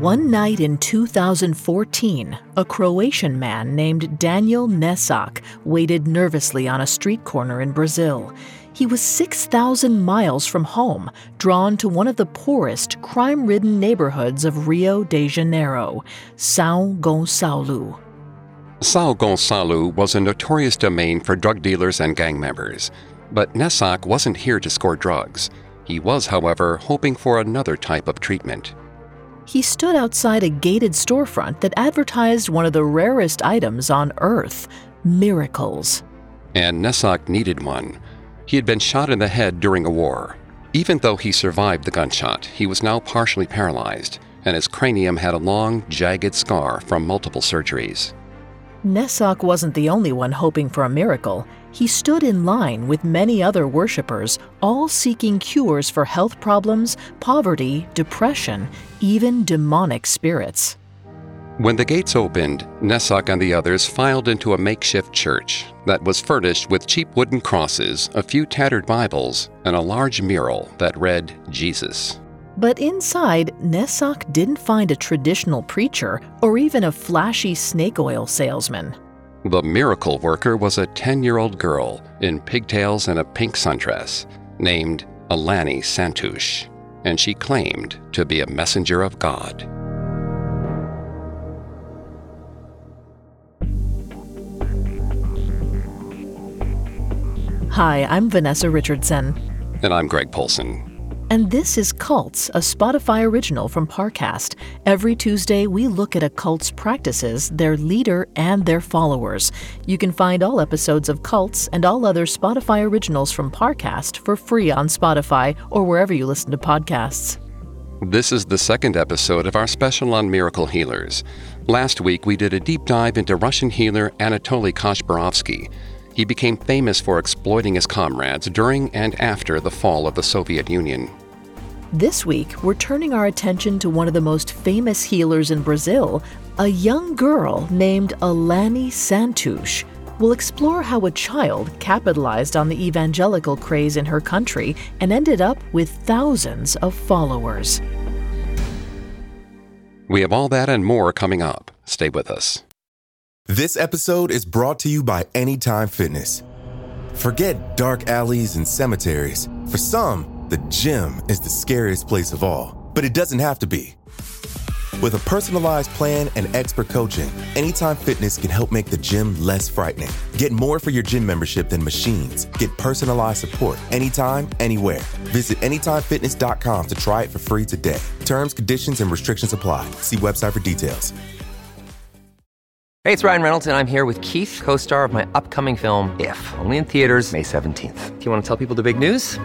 One night in 2014, a Croatian man named Daniel Nesak waited nervously on a street corner in Brazil. He was 6,000 miles from home, drawn to one of the poorest, crime ridden neighborhoods of Rio de Janeiro, São Gonçalo. São Gonçalo was a notorious domain for drug dealers and gang members. But Nesak wasn't here to score drugs. He was, however, hoping for another type of treatment. He stood outside a gated storefront that advertised one of the rarest items on Earth miracles. And Nesak needed one. He had been shot in the head during a war. Even though he survived the gunshot, he was now partially paralyzed, and his cranium had a long, jagged scar from multiple surgeries. Nesak wasn't the only one hoping for a miracle. He stood in line with many other worshippers, all seeking cures for health problems, poverty, depression, even demonic spirits. When the gates opened, Nesak and the others filed into a makeshift church that was furnished with cheap wooden crosses, a few tattered Bibles, and a large mural that read Jesus. But inside, Nesak didn't find a traditional preacher or even a flashy snake oil salesman. The miracle worker was a 10 year old girl in pigtails and a pink sundress named Alani Santos, and she claimed to be a messenger of God. Hi, I'm Vanessa Richardson. And I'm Greg Polcyn. And this is Cults, a Spotify original from Parcast. Every Tuesday, we look at a cult's practices, their leader, and their followers. You can find all episodes of Cults and all other Spotify originals from Parcast for free on Spotify or wherever you listen to podcasts. This is the second episode of our special on miracle healers. Last week, we did a deep dive into Russian healer Anatoly Kashpirovsky. He became famous for exploiting his comrades during and after the fall of the Soviet Union. This week, we're turning our attention to one of the most famous healers in Brazil, a young girl named Alani Santos. We'll explore how a child capitalized on the evangelical craze in her country and ended up with thousands of followers. We have all that and more coming up. Stay with us. This episode is brought to you by Anytime Fitness. Forget dark alleys and cemeteries. For some, the gym is the scariest place of all, but it doesn't have to be. With a personalized plan and expert coaching, Anytime Fitness can help make the gym less frightening. Get more for your gym membership than machines. Get personalized support anytime, anywhere. Visit AnytimeFitness.com to try it for free today. Terms, conditions, and restrictions apply. See website for details. Hey, it's Ryan Reynolds, and I'm here with Keith, co star of my upcoming film, If, only in theaters, May 17th. Do you want to tell people the big news?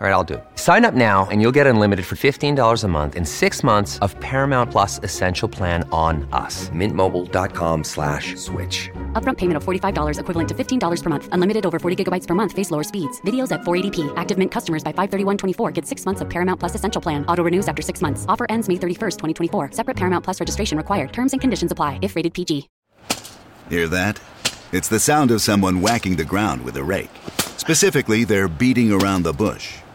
All right, I'll do it. Sign up now and you'll get unlimited for $15 a month in six months of Paramount Plus Essential Plan on us. Mintmobile.com slash switch. Upfront payment of $45 equivalent to $15 per month. Unlimited over 40 gigabytes per month. Face lower speeds. Videos at 480p. Active Mint customers by 531.24 get six months of Paramount Plus Essential Plan. Auto renews after six months. Offer ends May 31st, 2024. Separate Paramount Plus registration required. Terms and conditions apply if rated PG. Hear that? It's the sound of someone whacking the ground with a rake. Specifically, they're beating around the bush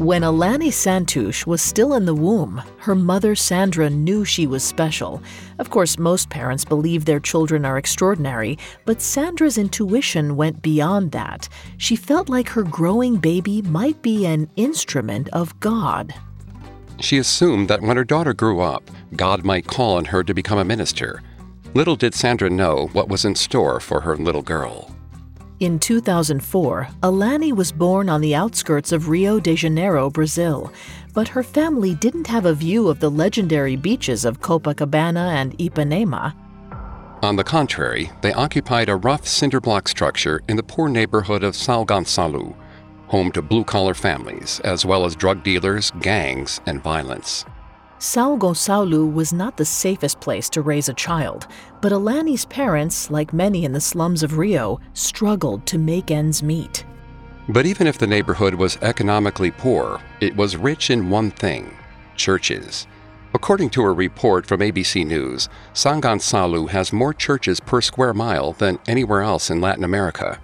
When Alani Santos was still in the womb, her mother Sandra knew she was special. Of course, most parents believe their children are extraordinary, but Sandra's intuition went beyond that. She felt like her growing baby might be an instrument of God. She assumed that when her daughter grew up, God might call on her to become a minister. Little did Sandra know what was in store for her little girl. In 2004, Alani was born on the outskirts of Rio de Janeiro, Brazil, but her family didn't have a view of the legendary beaches of Copacabana and Ipanema. On the contrary, they occupied a rough cinder block structure in the poor neighborhood of São Gonçalo. home to blue collar families, as well as drug dealers, gangs, and violence. Sao Gonçalo was not the safest place to raise a child, but Alani's parents, like many in the slums of Rio, struggled to make ends meet. But even if the neighborhood was economically poor, it was rich in one thing churches. According to a report from ABC News, São Gonçalo has more churches per square mile than anywhere else in Latin America.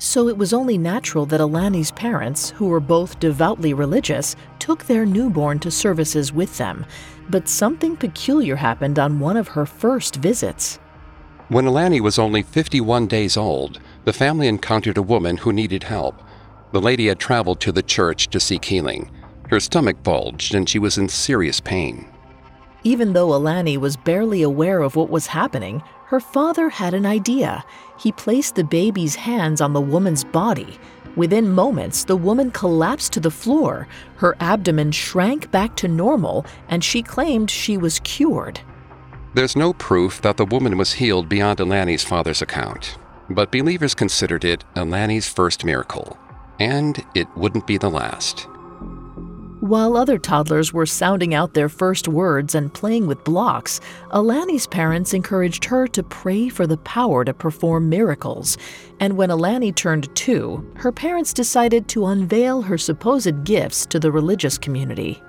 So it was only natural that Alani's parents, who were both devoutly religious, took their newborn to services with them. But something peculiar happened on one of her first visits. When Alani was only 51 days old, the family encountered a woman who needed help. The lady had traveled to the church to seek healing. Her stomach bulged and she was in serious pain. Even though Alani was barely aware of what was happening, her father had an idea. He placed the baby's hands on the woman's body. Within moments, the woman collapsed to the floor. Her abdomen shrank back to normal, and she claimed she was cured. There's no proof that the woman was healed beyond Alani's father's account, but believers considered it Alani's first miracle. And it wouldn't be the last. While other toddlers were sounding out their first words and playing with blocks, Alani's parents encouraged her to pray for the power to perform miracles. And when Alani turned two, her parents decided to unveil her supposed gifts to the religious community.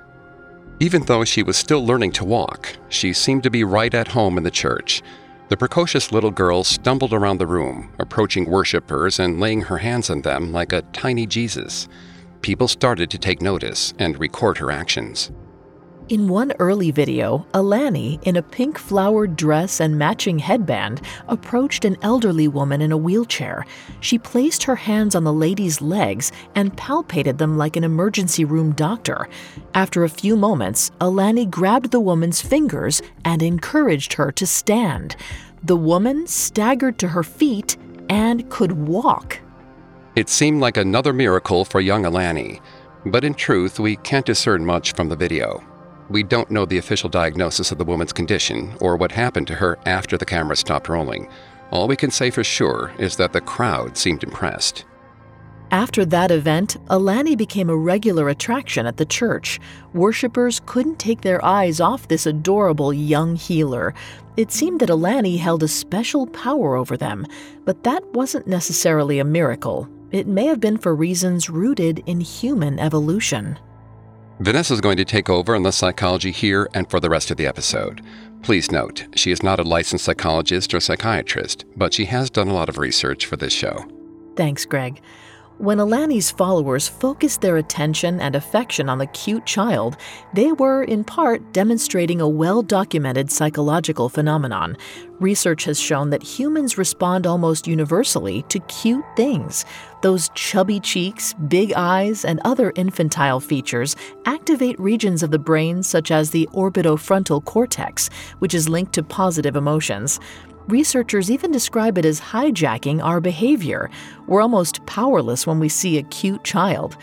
Even though she was still learning to walk, she seemed to be right at home in the church. The precocious little girl stumbled around the room, approaching worshippers and laying her hands on them like a tiny Jesus people started to take notice and record her actions. In one early video, Alani, in a pink flowered dress and matching headband, approached an elderly woman in a wheelchair. She placed her hands on the lady's legs and palpated them like an emergency room doctor. After a few moments, Alani grabbed the woman's fingers and encouraged her to stand. The woman staggered to her feet and could walk. It seemed like another miracle for young Alani, but in truth, we can't discern much from the video. We don't know the official diagnosis of the woman's condition or what happened to her after the camera stopped rolling. All we can say for sure is that the crowd seemed impressed. After that event, Alani became a regular attraction at the church. Worshippers couldn't take their eyes off this adorable young healer. It seemed that Alani held a special power over them, but that wasn't necessarily a miracle. It may have been for reasons rooted in human evolution. Vanessa is going to take over on the psychology here and for the rest of the episode. Please note, she is not a licensed psychologist or psychiatrist, but she has done a lot of research for this show. Thanks, Greg. When Alani's followers focused their attention and affection on the cute child, they were, in part, demonstrating a well documented psychological phenomenon. Research has shown that humans respond almost universally to cute things. Those chubby cheeks, big eyes, and other infantile features activate regions of the brain such as the orbitofrontal cortex, which is linked to positive emotions. Researchers even describe it as hijacking our behavior. We're almost powerless when we see a cute child.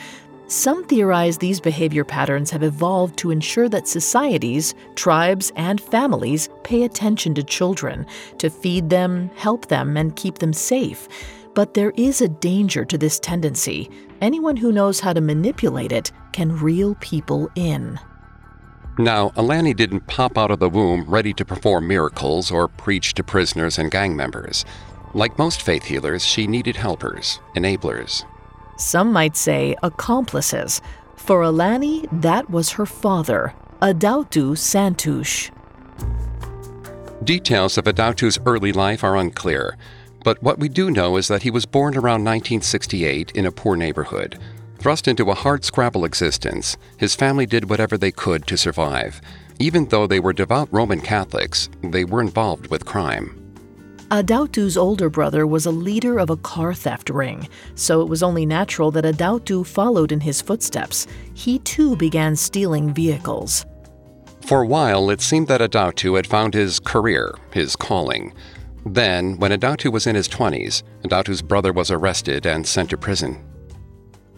Some theorize these behavior patterns have evolved to ensure that societies, tribes, and families pay attention to children, to feed them, help them, and keep them safe. But there is a danger to this tendency. Anyone who knows how to manipulate it can reel people in. Now, Alani didn't pop out of the womb ready to perform miracles or preach to prisoners and gang members. Like most faith healers, she needed helpers, enablers. Some might say accomplices. For Alani, that was her father, Adautu Santos. Details of Adautu's early life are unclear, but what we do know is that he was born around 1968 in a poor neighborhood. Thrust into a hard-scrabble existence, his family did whatever they could to survive. Even though they were devout Roman Catholics, they were involved with crime. Adautu's older brother was a leader of a car theft ring, so it was only natural that Adautu followed in his footsteps. He too began stealing vehicles. For a while, it seemed that Adautu had found his career, his calling. Then, when Adautu was in his 20s, Adautu's brother was arrested and sent to prison.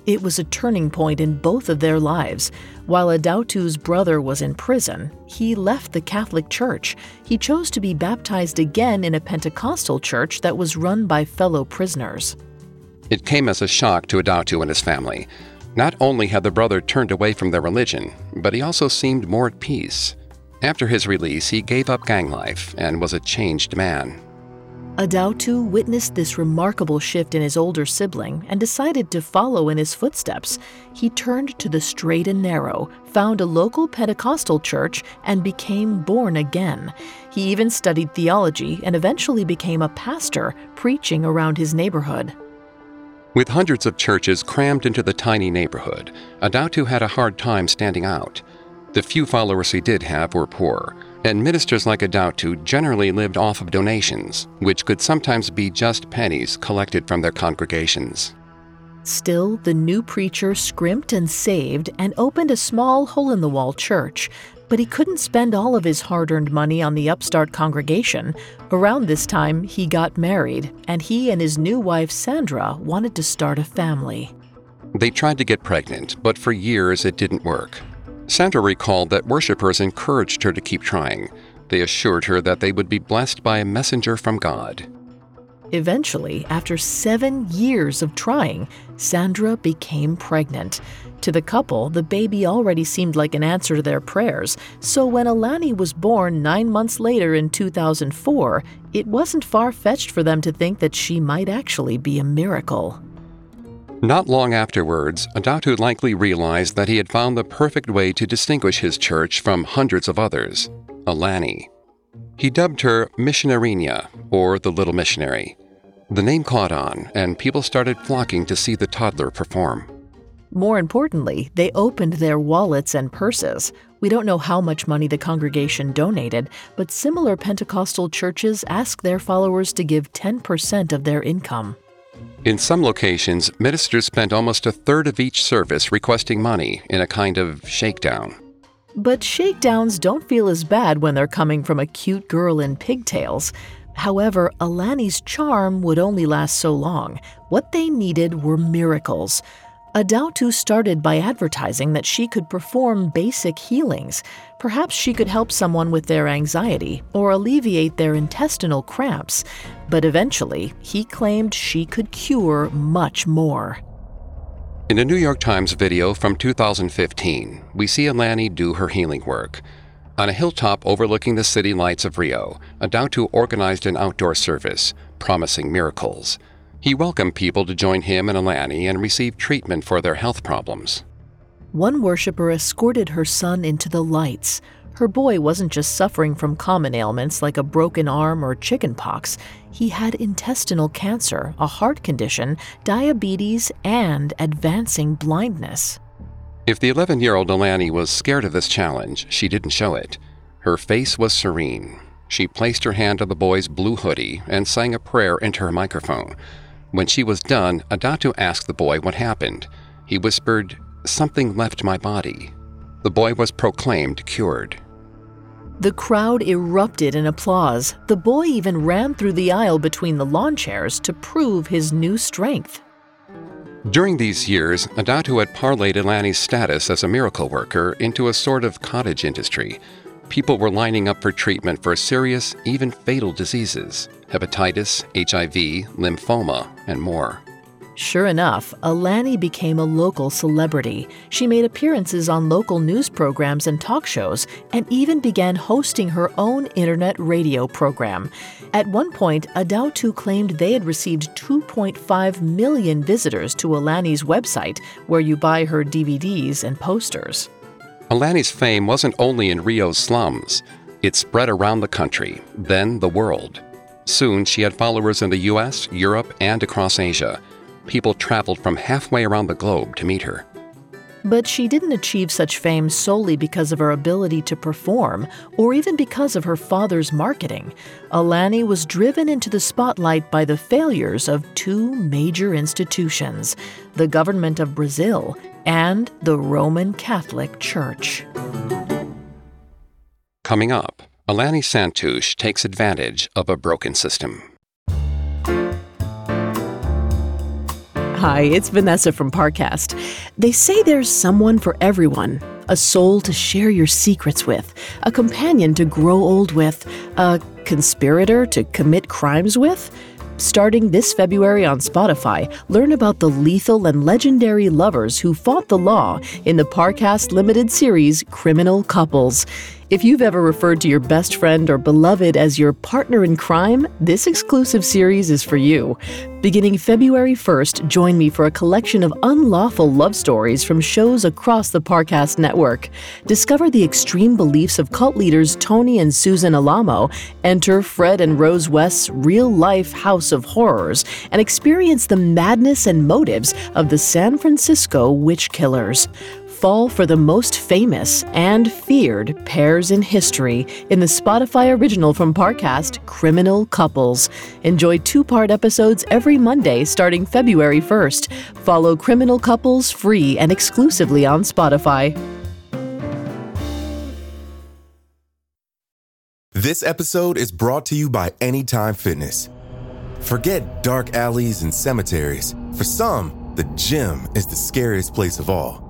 It was a turning point in both of their lives. While Adautu's brother was in prison, he left the Catholic Church. He chose to be baptized again in a Pentecostal church that was run by fellow prisoners. It came as a shock to Adautu and his family. Not only had the brother turned away from their religion, but he also seemed more at peace. After his release, he gave up gang life and was a changed man. Adautu witnessed this remarkable shift in his older sibling and decided to follow in his footsteps. He turned to the straight and narrow, found a local Pentecostal church, and became born again. He even studied theology and eventually became a pastor, preaching around his neighborhood. With hundreds of churches crammed into the tiny neighborhood, Adautu had a hard time standing out. The few followers he did have were poor, and ministers like Adautu generally lived off of donations, which could sometimes be just pennies collected from their congregations. Still, the new preacher scrimped and saved and opened a small hole in the wall church, but he couldn't spend all of his hard earned money on the upstart congregation. Around this time, he got married, and he and his new wife Sandra wanted to start a family. They tried to get pregnant, but for years it didn't work. Sandra recalled that worshippers encouraged her to keep trying. They assured her that they would be blessed by a messenger from God. Eventually, after seven years of trying, Sandra became pregnant. To the couple, the baby already seemed like an answer to their prayers, so when Alani was born nine months later in 2004, it wasn't far fetched for them to think that she might actually be a miracle. Not long afterwards, Adautu likely realized that he had found the perfect way to distinguish his church from hundreds of others Alani. He dubbed her Missionarinia, or the Little Missionary. The name caught on, and people started flocking to see the toddler perform. More importantly, they opened their wallets and purses. We don't know how much money the congregation donated, but similar Pentecostal churches ask their followers to give 10% of their income. In some locations, ministers spent almost a third of each service requesting money in a kind of shakedown. But shakedowns don't feel as bad when they're coming from a cute girl in pigtails. However, Alani's charm would only last so long. What they needed were miracles. Adautu started by advertising that she could perform basic healings. Perhaps she could help someone with their anxiety or alleviate their intestinal cramps. But eventually, he claimed she could cure much more. In a New York Times video from 2015, we see Alani do her healing work. On a hilltop overlooking the city lights of Rio, Adautu organized an outdoor service, promising miracles. He welcomed people to join him and Alani and receive treatment for their health problems. One worshiper escorted her son into the lights. Her boy wasn't just suffering from common ailments like a broken arm or chickenpox. He had intestinal cancer, a heart condition, diabetes, and advancing blindness. If the 11 year old Alani was scared of this challenge, she didn't show it. Her face was serene. She placed her hand on the boy's blue hoodie and sang a prayer into her microphone. When she was done, Adautu asked the boy what happened. He whispered, Something left my body. The boy was proclaimed cured. The crowd erupted in applause. The boy even ran through the aisle between the lawn chairs to prove his new strength. During these years, Adatu had parlayed Alani's status as a miracle worker into a sort of cottage industry. People were lining up for treatment for serious, even fatal diseases hepatitis, HIV, lymphoma, and more. Sure enough, Alani became a local celebrity. She made appearances on local news programs and talk shows, and even began hosting her own internet radio program. At one point, Adautu claimed they had received 2.5 million visitors to Alani's website, where you buy her DVDs and posters. Alani's fame wasn't only in Rio's slums, it spread around the country, then the world. Soon, she had followers in the US, Europe, and across Asia. People traveled from halfway around the globe to meet her. But she didn't achieve such fame solely because of her ability to perform or even because of her father's marketing. Alani was driven into the spotlight by the failures of two major institutions the government of Brazil and the Roman Catholic Church. Coming up, Alani Santos takes advantage of a broken system. Hi, it's Vanessa from Parcast. They say there's someone for everyone a soul to share your secrets with, a companion to grow old with, a conspirator to commit crimes with. Starting this February on Spotify, learn about the lethal and legendary lovers who fought the law in the Parcast limited series Criminal Couples. If you've ever referred to your best friend or beloved as your partner in crime, this exclusive series is for you. Beginning February 1st, join me for a collection of unlawful love stories from shows across the Parcast network. Discover the extreme beliefs of cult leaders Tony and Susan Alamo, enter Fred and Rose West's real life house of horrors, and experience the madness and motives of the San Francisco witch killers fall for the most famous and feared pairs in history in the Spotify original from Parcast, Criminal Couples. Enjoy two part episodes every Monday starting February 1st. Follow Criminal Couples free and exclusively on Spotify. This episode is brought to you by Anytime Fitness. Forget dark alleys and cemeteries. For some, the gym is the scariest place of all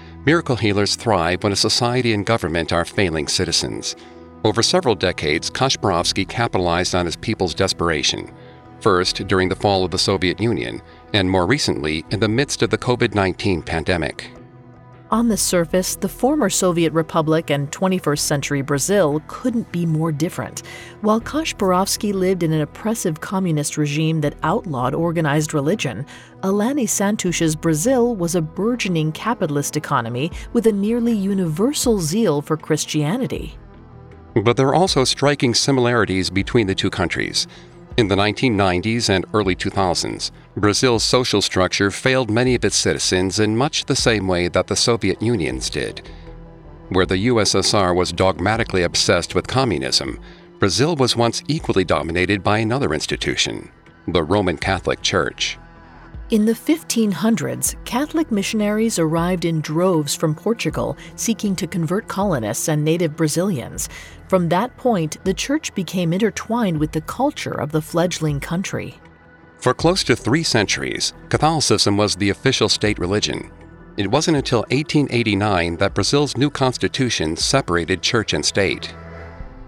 Miracle healers thrive when a society and government are failing citizens. Over several decades, Kashpirovsky capitalized on his people's desperation, first during the fall of the Soviet Union, and more recently in the midst of the COVID 19 pandemic. On the surface, the former Soviet Republic and 21st century Brazil couldn't be more different. While Kashpirovsky lived in an oppressive communist regime that outlawed organized religion, Alani Santos's Brazil was a burgeoning capitalist economy with a nearly universal zeal for Christianity. But there are also striking similarities between the two countries. In the 1990s and early 2000s, Brazil's social structure failed many of its citizens in much the same way that the Soviet Union's did. Where the USSR was dogmatically obsessed with communism, Brazil was once equally dominated by another institution, the Roman Catholic Church. In the 1500s, Catholic missionaries arrived in droves from Portugal seeking to convert colonists and native Brazilians. From that point, the church became intertwined with the culture of the fledgling country. For close to three centuries, Catholicism was the official state religion. It wasn't until 1889 that Brazil's new constitution separated church and state.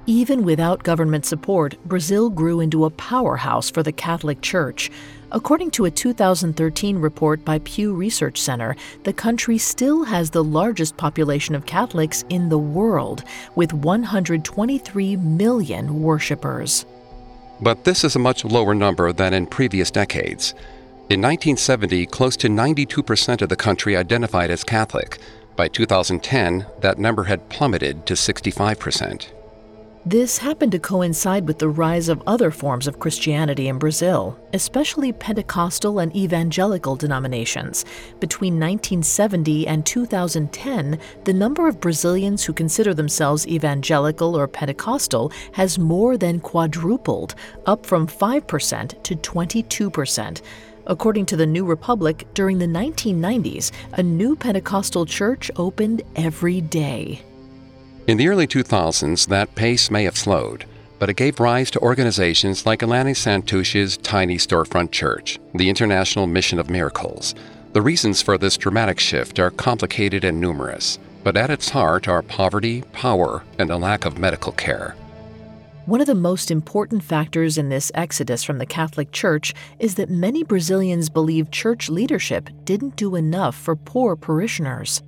Even without government support, Brazil grew into a powerhouse for the Catholic Church. According to a 2013 report by Pew Research Center, the country still has the largest population of Catholics in the world, with 123 million worshippers. But this is a much lower number than in previous decades. In 1970, close to 92% of the country identified as Catholic. By 2010, that number had plummeted to 65%. This happened to coincide with the rise of other forms of Christianity in Brazil, especially Pentecostal and evangelical denominations. Between 1970 and 2010, the number of Brazilians who consider themselves evangelical or Pentecostal has more than quadrupled, up from 5% to 22%. According to the New Republic, during the 1990s, a new Pentecostal church opened every day. In the early 2000s, that pace may have slowed, but it gave rise to organizations like Alani Santos's Tiny Storefront Church, the International Mission of Miracles. The reasons for this dramatic shift are complicated and numerous, but at its heart are poverty, power, and a lack of medical care. One of the most important factors in this exodus from the Catholic Church is that many Brazilians believe church leadership didn't do enough for poor parishioners.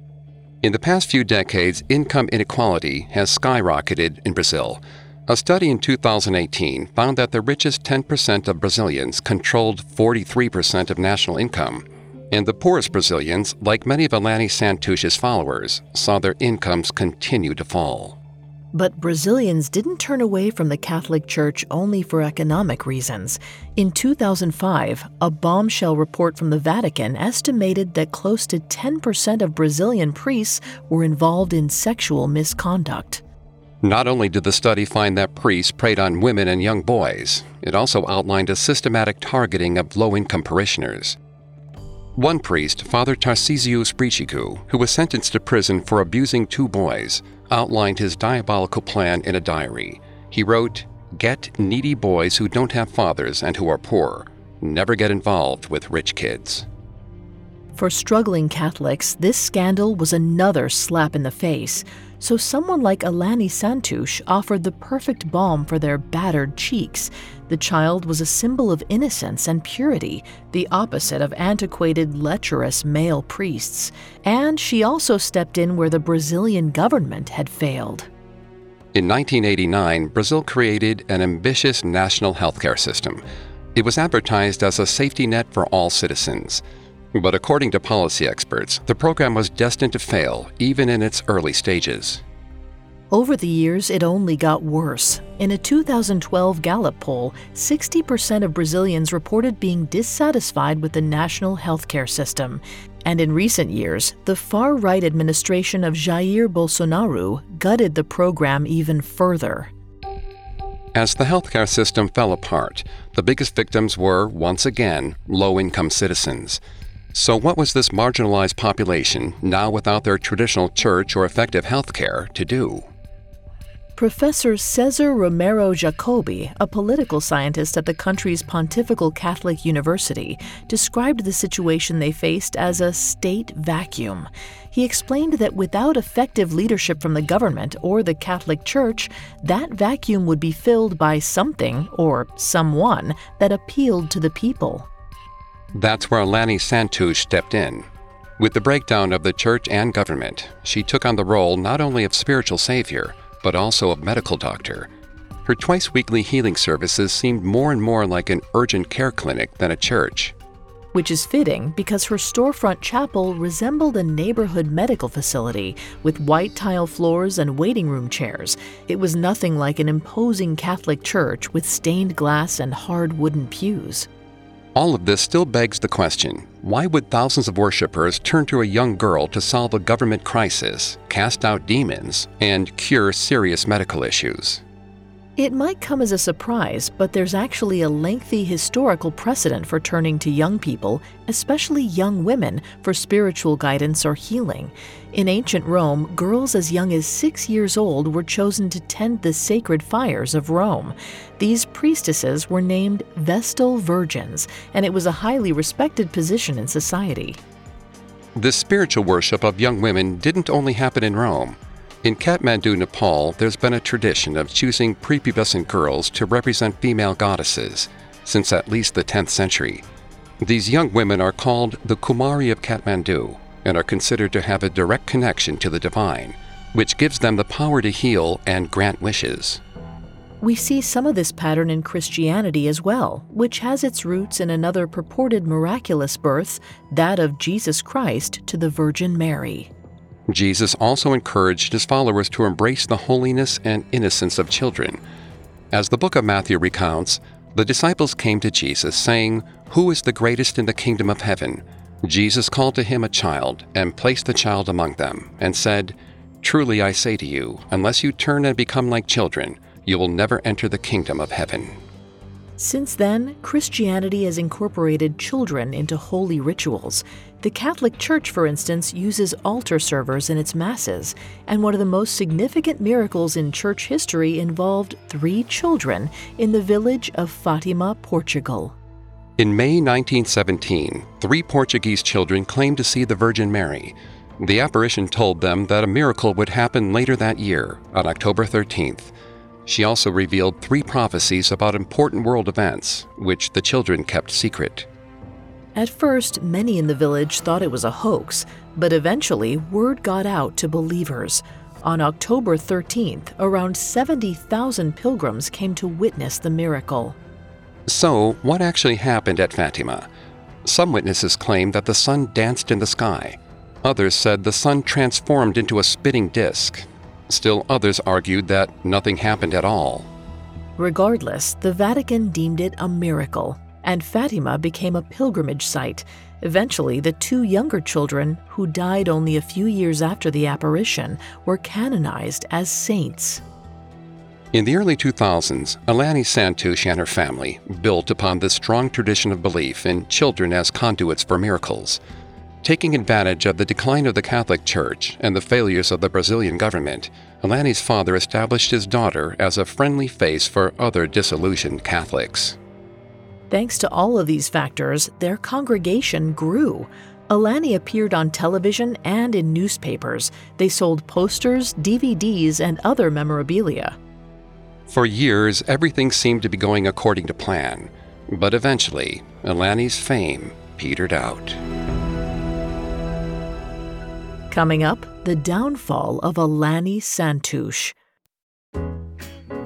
In the past few decades, income inequality has skyrocketed in Brazil. A study in 2018 found that the richest 10% of Brazilians controlled 43% of national income, and the poorest Brazilians, like many of Alani Santos's followers, saw their incomes continue to fall. But Brazilians didn't turn away from the Catholic Church only for economic reasons. In 2005, a bombshell report from the Vatican estimated that close to 10% of Brazilian priests were involved in sexual misconduct. Not only did the study find that priests preyed on women and young boys, it also outlined a systematic targeting of low income parishioners. One priest, Father Tarcisius Spricigo, who was sentenced to prison for abusing two boys, outlined his diabolical plan in a diary. He wrote, Get needy boys who don't have fathers and who are poor. Never get involved with rich kids. For struggling Catholics, this scandal was another slap in the face. So someone like Alani Santos offered the perfect balm for their battered cheeks. The child was a symbol of innocence and purity, the opposite of antiquated, lecherous male priests. And she also stepped in where the Brazilian government had failed. In 1989, Brazil created an ambitious national healthcare system. It was advertised as a safety net for all citizens. But according to policy experts, the program was destined to fail even in its early stages. Over the years, it only got worse. In a 2012 Gallup poll, 60% of Brazilians reported being dissatisfied with the national healthcare system. And in recent years, the far right administration of Jair Bolsonaro gutted the program even further. As the healthcare system fell apart, the biggest victims were, once again, low income citizens. So, what was this marginalized population, now without their traditional church or effective healthcare, to do? Professor Cesar Romero Jacobi, a political scientist at the country's Pontifical Catholic University, described the situation they faced as a state vacuum. He explained that without effective leadership from the government or the Catholic Church, that vacuum would be filled by something or someone that appealed to the people. That's where Alani Santos stepped in. With the breakdown of the church and government, she took on the role not only of spiritual savior, but also a medical doctor. Her twice weekly healing services seemed more and more like an urgent care clinic than a church. Which is fitting because her storefront chapel resembled a neighborhood medical facility with white tile floors and waiting room chairs. It was nothing like an imposing Catholic church with stained glass and hard wooden pews. All of this still begs the question why would thousands of worshippers turn to a young girl to solve a government crisis, cast out demons, and cure serious medical issues? It might come as a surprise, but there's actually a lengthy historical precedent for turning to young people, especially young women, for spiritual guidance or healing. In ancient Rome, girls as young as six years old were chosen to tend the sacred fires of Rome. These priestesses were named Vestal Virgins, and it was a highly respected position in society. This spiritual worship of young women didn't only happen in Rome. In Kathmandu, Nepal, there's been a tradition of choosing prepubescent girls to represent female goddesses since at least the 10th century. These young women are called the Kumari of Kathmandu and are considered to have a direct connection to the divine, which gives them the power to heal and grant wishes. We see some of this pattern in Christianity as well, which has its roots in another purported miraculous birth, that of Jesus Christ to the Virgin Mary. Jesus also encouraged his followers to embrace the holiness and innocence of children. As the book of Matthew recounts, the disciples came to Jesus, saying, Who is the greatest in the kingdom of heaven? Jesus called to him a child, and placed the child among them, and said, Truly I say to you, unless you turn and become like children, you will never enter the kingdom of heaven. Since then, Christianity has incorporated children into holy rituals. The Catholic Church, for instance, uses altar servers in its masses, and one of the most significant miracles in church history involved three children in the village of Fatima, Portugal. In May 1917, three Portuguese children claimed to see the Virgin Mary. The apparition told them that a miracle would happen later that year, on October 13th. She also revealed three prophecies about important world events, which the children kept secret. At first, many in the village thought it was a hoax, but eventually word got out to believers. On October 13th, around 70,000 pilgrims came to witness the miracle. So, what actually happened at Fatima? Some witnesses claimed that the sun danced in the sky. Others said the sun transformed into a spitting disk, Still, others argued that nothing happened at all. Regardless, the Vatican deemed it a miracle, and Fatima became a pilgrimage site. Eventually, the two younger children, who died only a few years after the apparition, were canonized as saints. In the early 2000s, Alani Santos and her family built upon this strong tradition of belief in children as conduits for miracles. Taking advantage of the decline of the Catholic Church and the failures of the Brazilian government, Alani's father established his daughter as a friendly face for other disillusioned Catholics. Thanks to all of these factors, their congregation grew. Alani appeared on television and in newspapers. They sold posters, DVDs, and other memorabilia. For years, everything seemed to be going according to plan, but eventually, Alani's fame petered out. Coming up, the downfall of Alani Santos.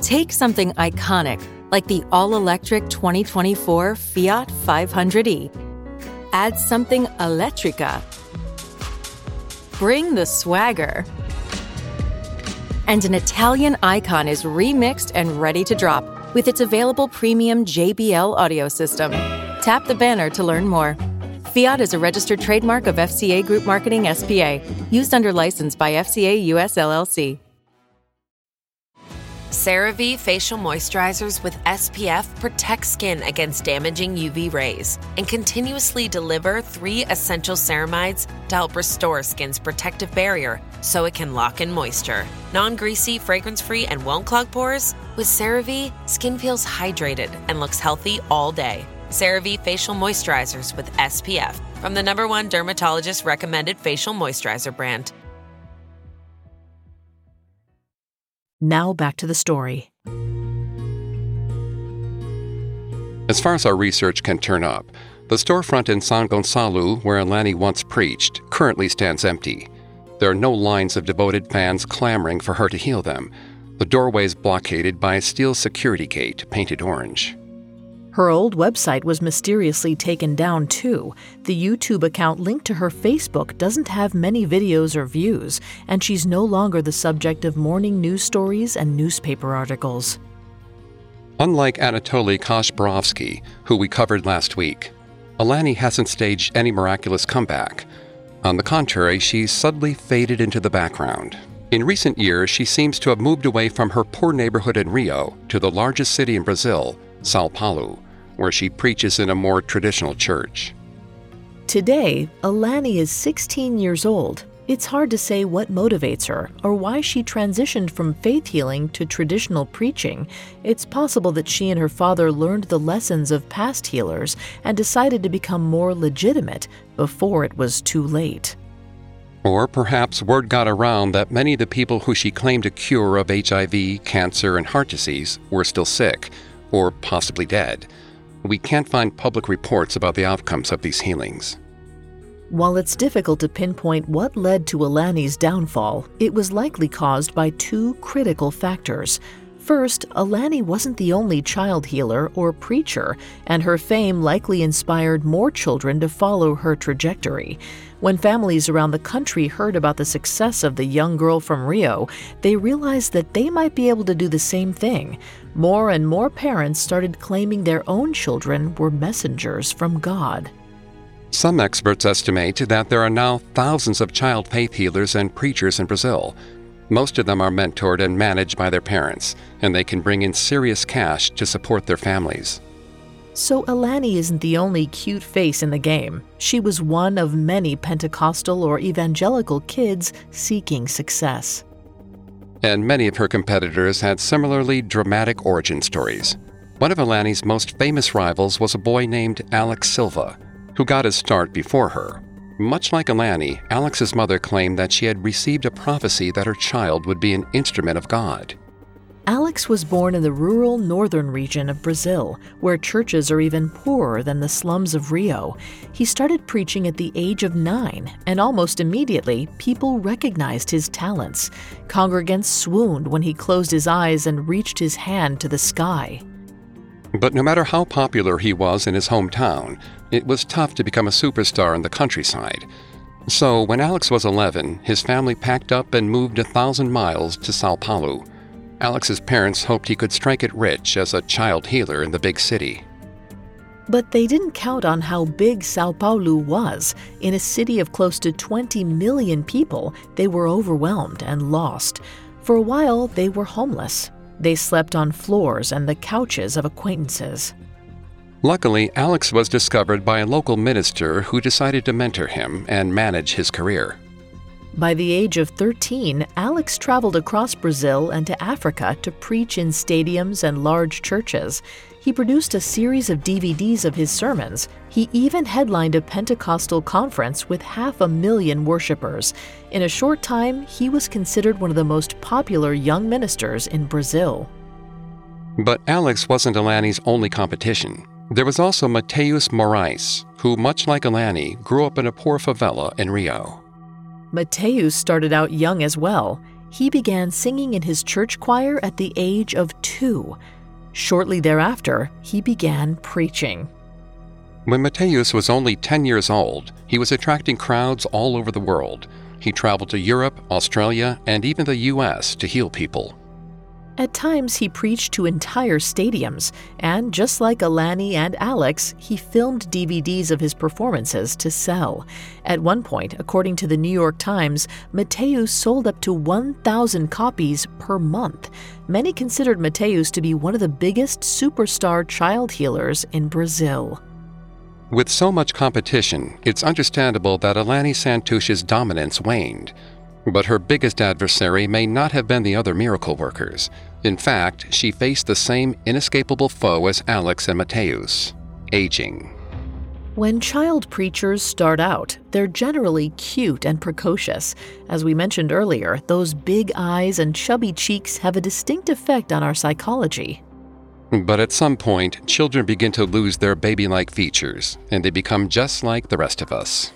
Take something iconic like the all electric 2024 Fiat 500e. Add something electrica. Bring the swagger. And an Italian icon is remixed and ready to drop with its available premium JBL audio system. Tap the banner to learn more. Fiat is a registered trademark of FCA Group Marketing SPA, used under license by FCA US LLC. CeraVe facial moisturizers with SPF protect skin against damaging UV rays and continuously deliver three essential ceramides to help restore skin's protective barrier so it can lock in moisture. Non greasy, fragrance free, and won't clog pores? With CeraVe, skin feels hydrated and looks healthy all day. CeraVe facial moisturizers with SPF from the number one dermatologist recommended facial moisturizer brand. Now back to the story. As far as our research can turn up, the storefront in São Gonçalo, where Alani once preached, currently stands empty. There are no lines of devoted fans clamoring for her to heal them. The doorway is blockaded by a steel security gate painted orange. Her old website was mysteriously taken down too. The YouTube account linked to her Facebook doesn't have many videos or views, and she's no longer the subject of morning news stories and newspaper articles. Unlike Anatoly Kashpirovsky, who we covered last week, Alani hasn't staged any miraculous comeback. On the contrary, she's subtly faded into the background. In recent years, she seems to have moved away from her poor neighborhood in Rio to the largest city in Brazil, Sao Paulo, where she preaches in a more traditional church. Today, Alani is 16 years old. It's hard to say what motivates her or why she transitioned from faith healing to traditional preaching. It's possible that she and her father learned the lessons of past healers and decided to become more legitimate before it was too late. Or perhaps word got around that many of the people who she claimed to cure of HIV, cancer, and heart disease were still sick, or possibly dead. We can't find public reports about the outcomes of these healings. While it's difficult to pinpoint what led to Alani's downfall, it was likely caused by two critical factors. First, Alani wasn't the only child healer or preacher, and her fame likely inspired more children to follow her trajectory. When families around the country heard about the success of the young girl from Rio, they realized that they might be able to do the same thing. More and more parents started claiming their own children were messengers from God. Some experts estimate that there are now thousands of child faith healers and preachers in Brazil. Most of them are mentored and managed by their parents, and they can bring in serious cash to support their families. So Alani isn't the only cute face in the game. She was one of many Pentecostal or evangelical kids seeking success. And many of her competitors had similarly dramatic origin stories. One of Alani's most famous rivals was a boy named Alex Silva, who got his start before her. Much like Alani, Alex's mother claimed that she had received a prophecy that her child would be an instrument of God. Alex was born in the rural northern region of Brazil, where churches are even poorer than the slums of Rio. He started preaching at the age of nine, and almost immediately, people recognized his talents. Congregants swooned when he closed his eyes and reached his hand to the sky. But no matter how popular he was in his hometown, it was tough to become a superstar in the countryside. So, when Alex was 11, his family packed up and moved a thousand miles to Sao Paulo. Alex's parents hoped he could strike it rich as a child healer in the big city. But they didn't count on how big Sao Paulo was. In a city of close to 20 million people, they were overwhelmed and lost. For a while, they were homeless. They slept on floors and the couches of acquaintances. Luckily, Alex was discovered by a local minister who decided to mentor him and manage his career. By the age of 13, Alex traveled across Brazil and to Africa to preach in stadiums and large churches. He produced a series of DVDs of his sermons. He even headlined a Pentecostal conference with half a million worshippers. In a short time, he was considered one of the most popular young ministers in Brazil. But Alex wasn't Alani's only competition. There was also Mateus Moraes, who, much like Alani, grew up in a poor favela in Rio. Mateus started out young as well. He began singing in his church choir at the age of two. Shortly thereafter, he began preaching. When Mateus was only 10 years old, he was attracting crowds all over the world. He traveled to Europe, Australia, and even the US to heal people. At times, he preached to entire stadiums, and just like Alani and Alex, he filmed DVDs of his performances to sell. At one point, according to the New York Times, Mateus sold up to 1,000 copies per month. Many considered Mateus to be one of the biggest superstar child healers in Brazil. With so much competition, it's understandable that Alani Santos's dominance waned. But her biggest adversary may not have been the other miracle workers. In fact, she faced the same inescapable foe as Alex and Mateus aging. When child preachers start out, they're generally cute and precocious. As we mentioned earlier, those big eyes and chubby cheeks have a distinct effect on our psychology. But at some point, children begin to lose their baby like features, and they become just like the rest of us.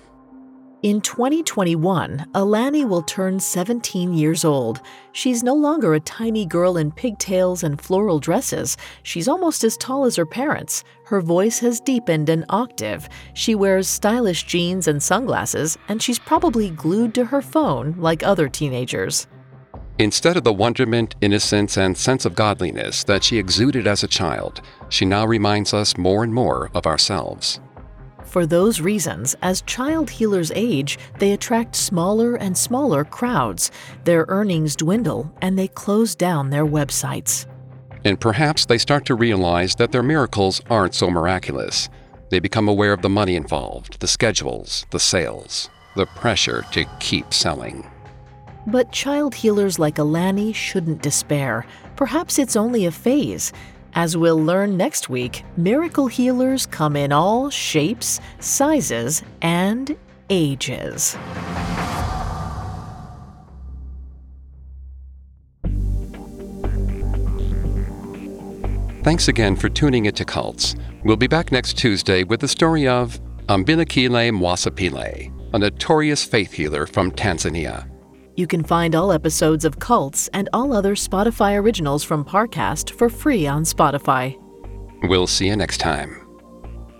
In 2021, Alani will turn 17 years old. She's no longer a tiny girl in pigtails and floral dresses. She's almost as tall as her parents. Her voice has deepened an octave. She wears stylish jeans and sunglasses, and she's probably glued to her phone like other teenagers. Instead of the wonderment, innocence, and sense of godliness that she exuded as a child, she now reminds us more and more of ourselves. For those reasons, as child healers age, they attract smaller and smaller crowds. Their earnings dwindle and they close down their websites. And perhaps they start to realize that their miracles aren't so miraculous. They become aware of the money involved, the schedules, the sales, the pressure to keep selling. But child healers like Alani shouldn't despair. Perhaps it's only a phase. As we'll learn next week, miracle healers come in all shapes, sizes, and ages. Thanks again for tuning into Cults. We'll be back next Tuesday with the story of Ambilikile Mwasapile, a notorious faith healer from Tanzania. You can find all episodes of Cults and all other Spotify originals from Parcast for free on Spotify. We'll see you next time.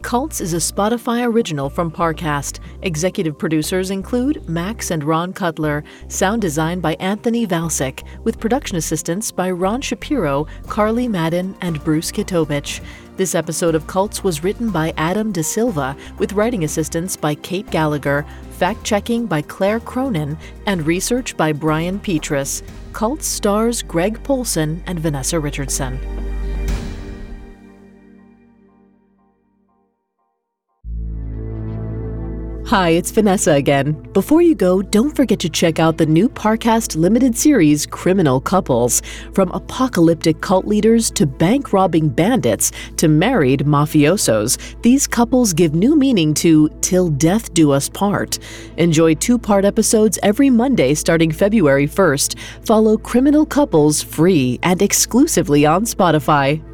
Cults is a Spotify original from Parcast. Executive producers include Max and Ron Cutler. Sound design by Anthony Valsic, with production assistance by Ron Shapiro, Carly Madden, and Bruce Kitovich. This episode of Cults was written by Adam De Silva, with writing assistance by Kate Gallagher, fact checking by Claire Cronin, and research by Brian Petrus. Cults stars Greg Polcyn and Vanessa Richardson. Hi, it's Vanessa again. Before you go, don't forget to check out the new Parcast limited series, Criminal Couples. From apocalyptic cult leaders to bank robbing bandits to married mafiosos, these couples give new meaning to Till Death Do Us Part. Enjoy two part episodes every Monday starting February 1st. Follow Criminal Couples free and exclusively on Spotify.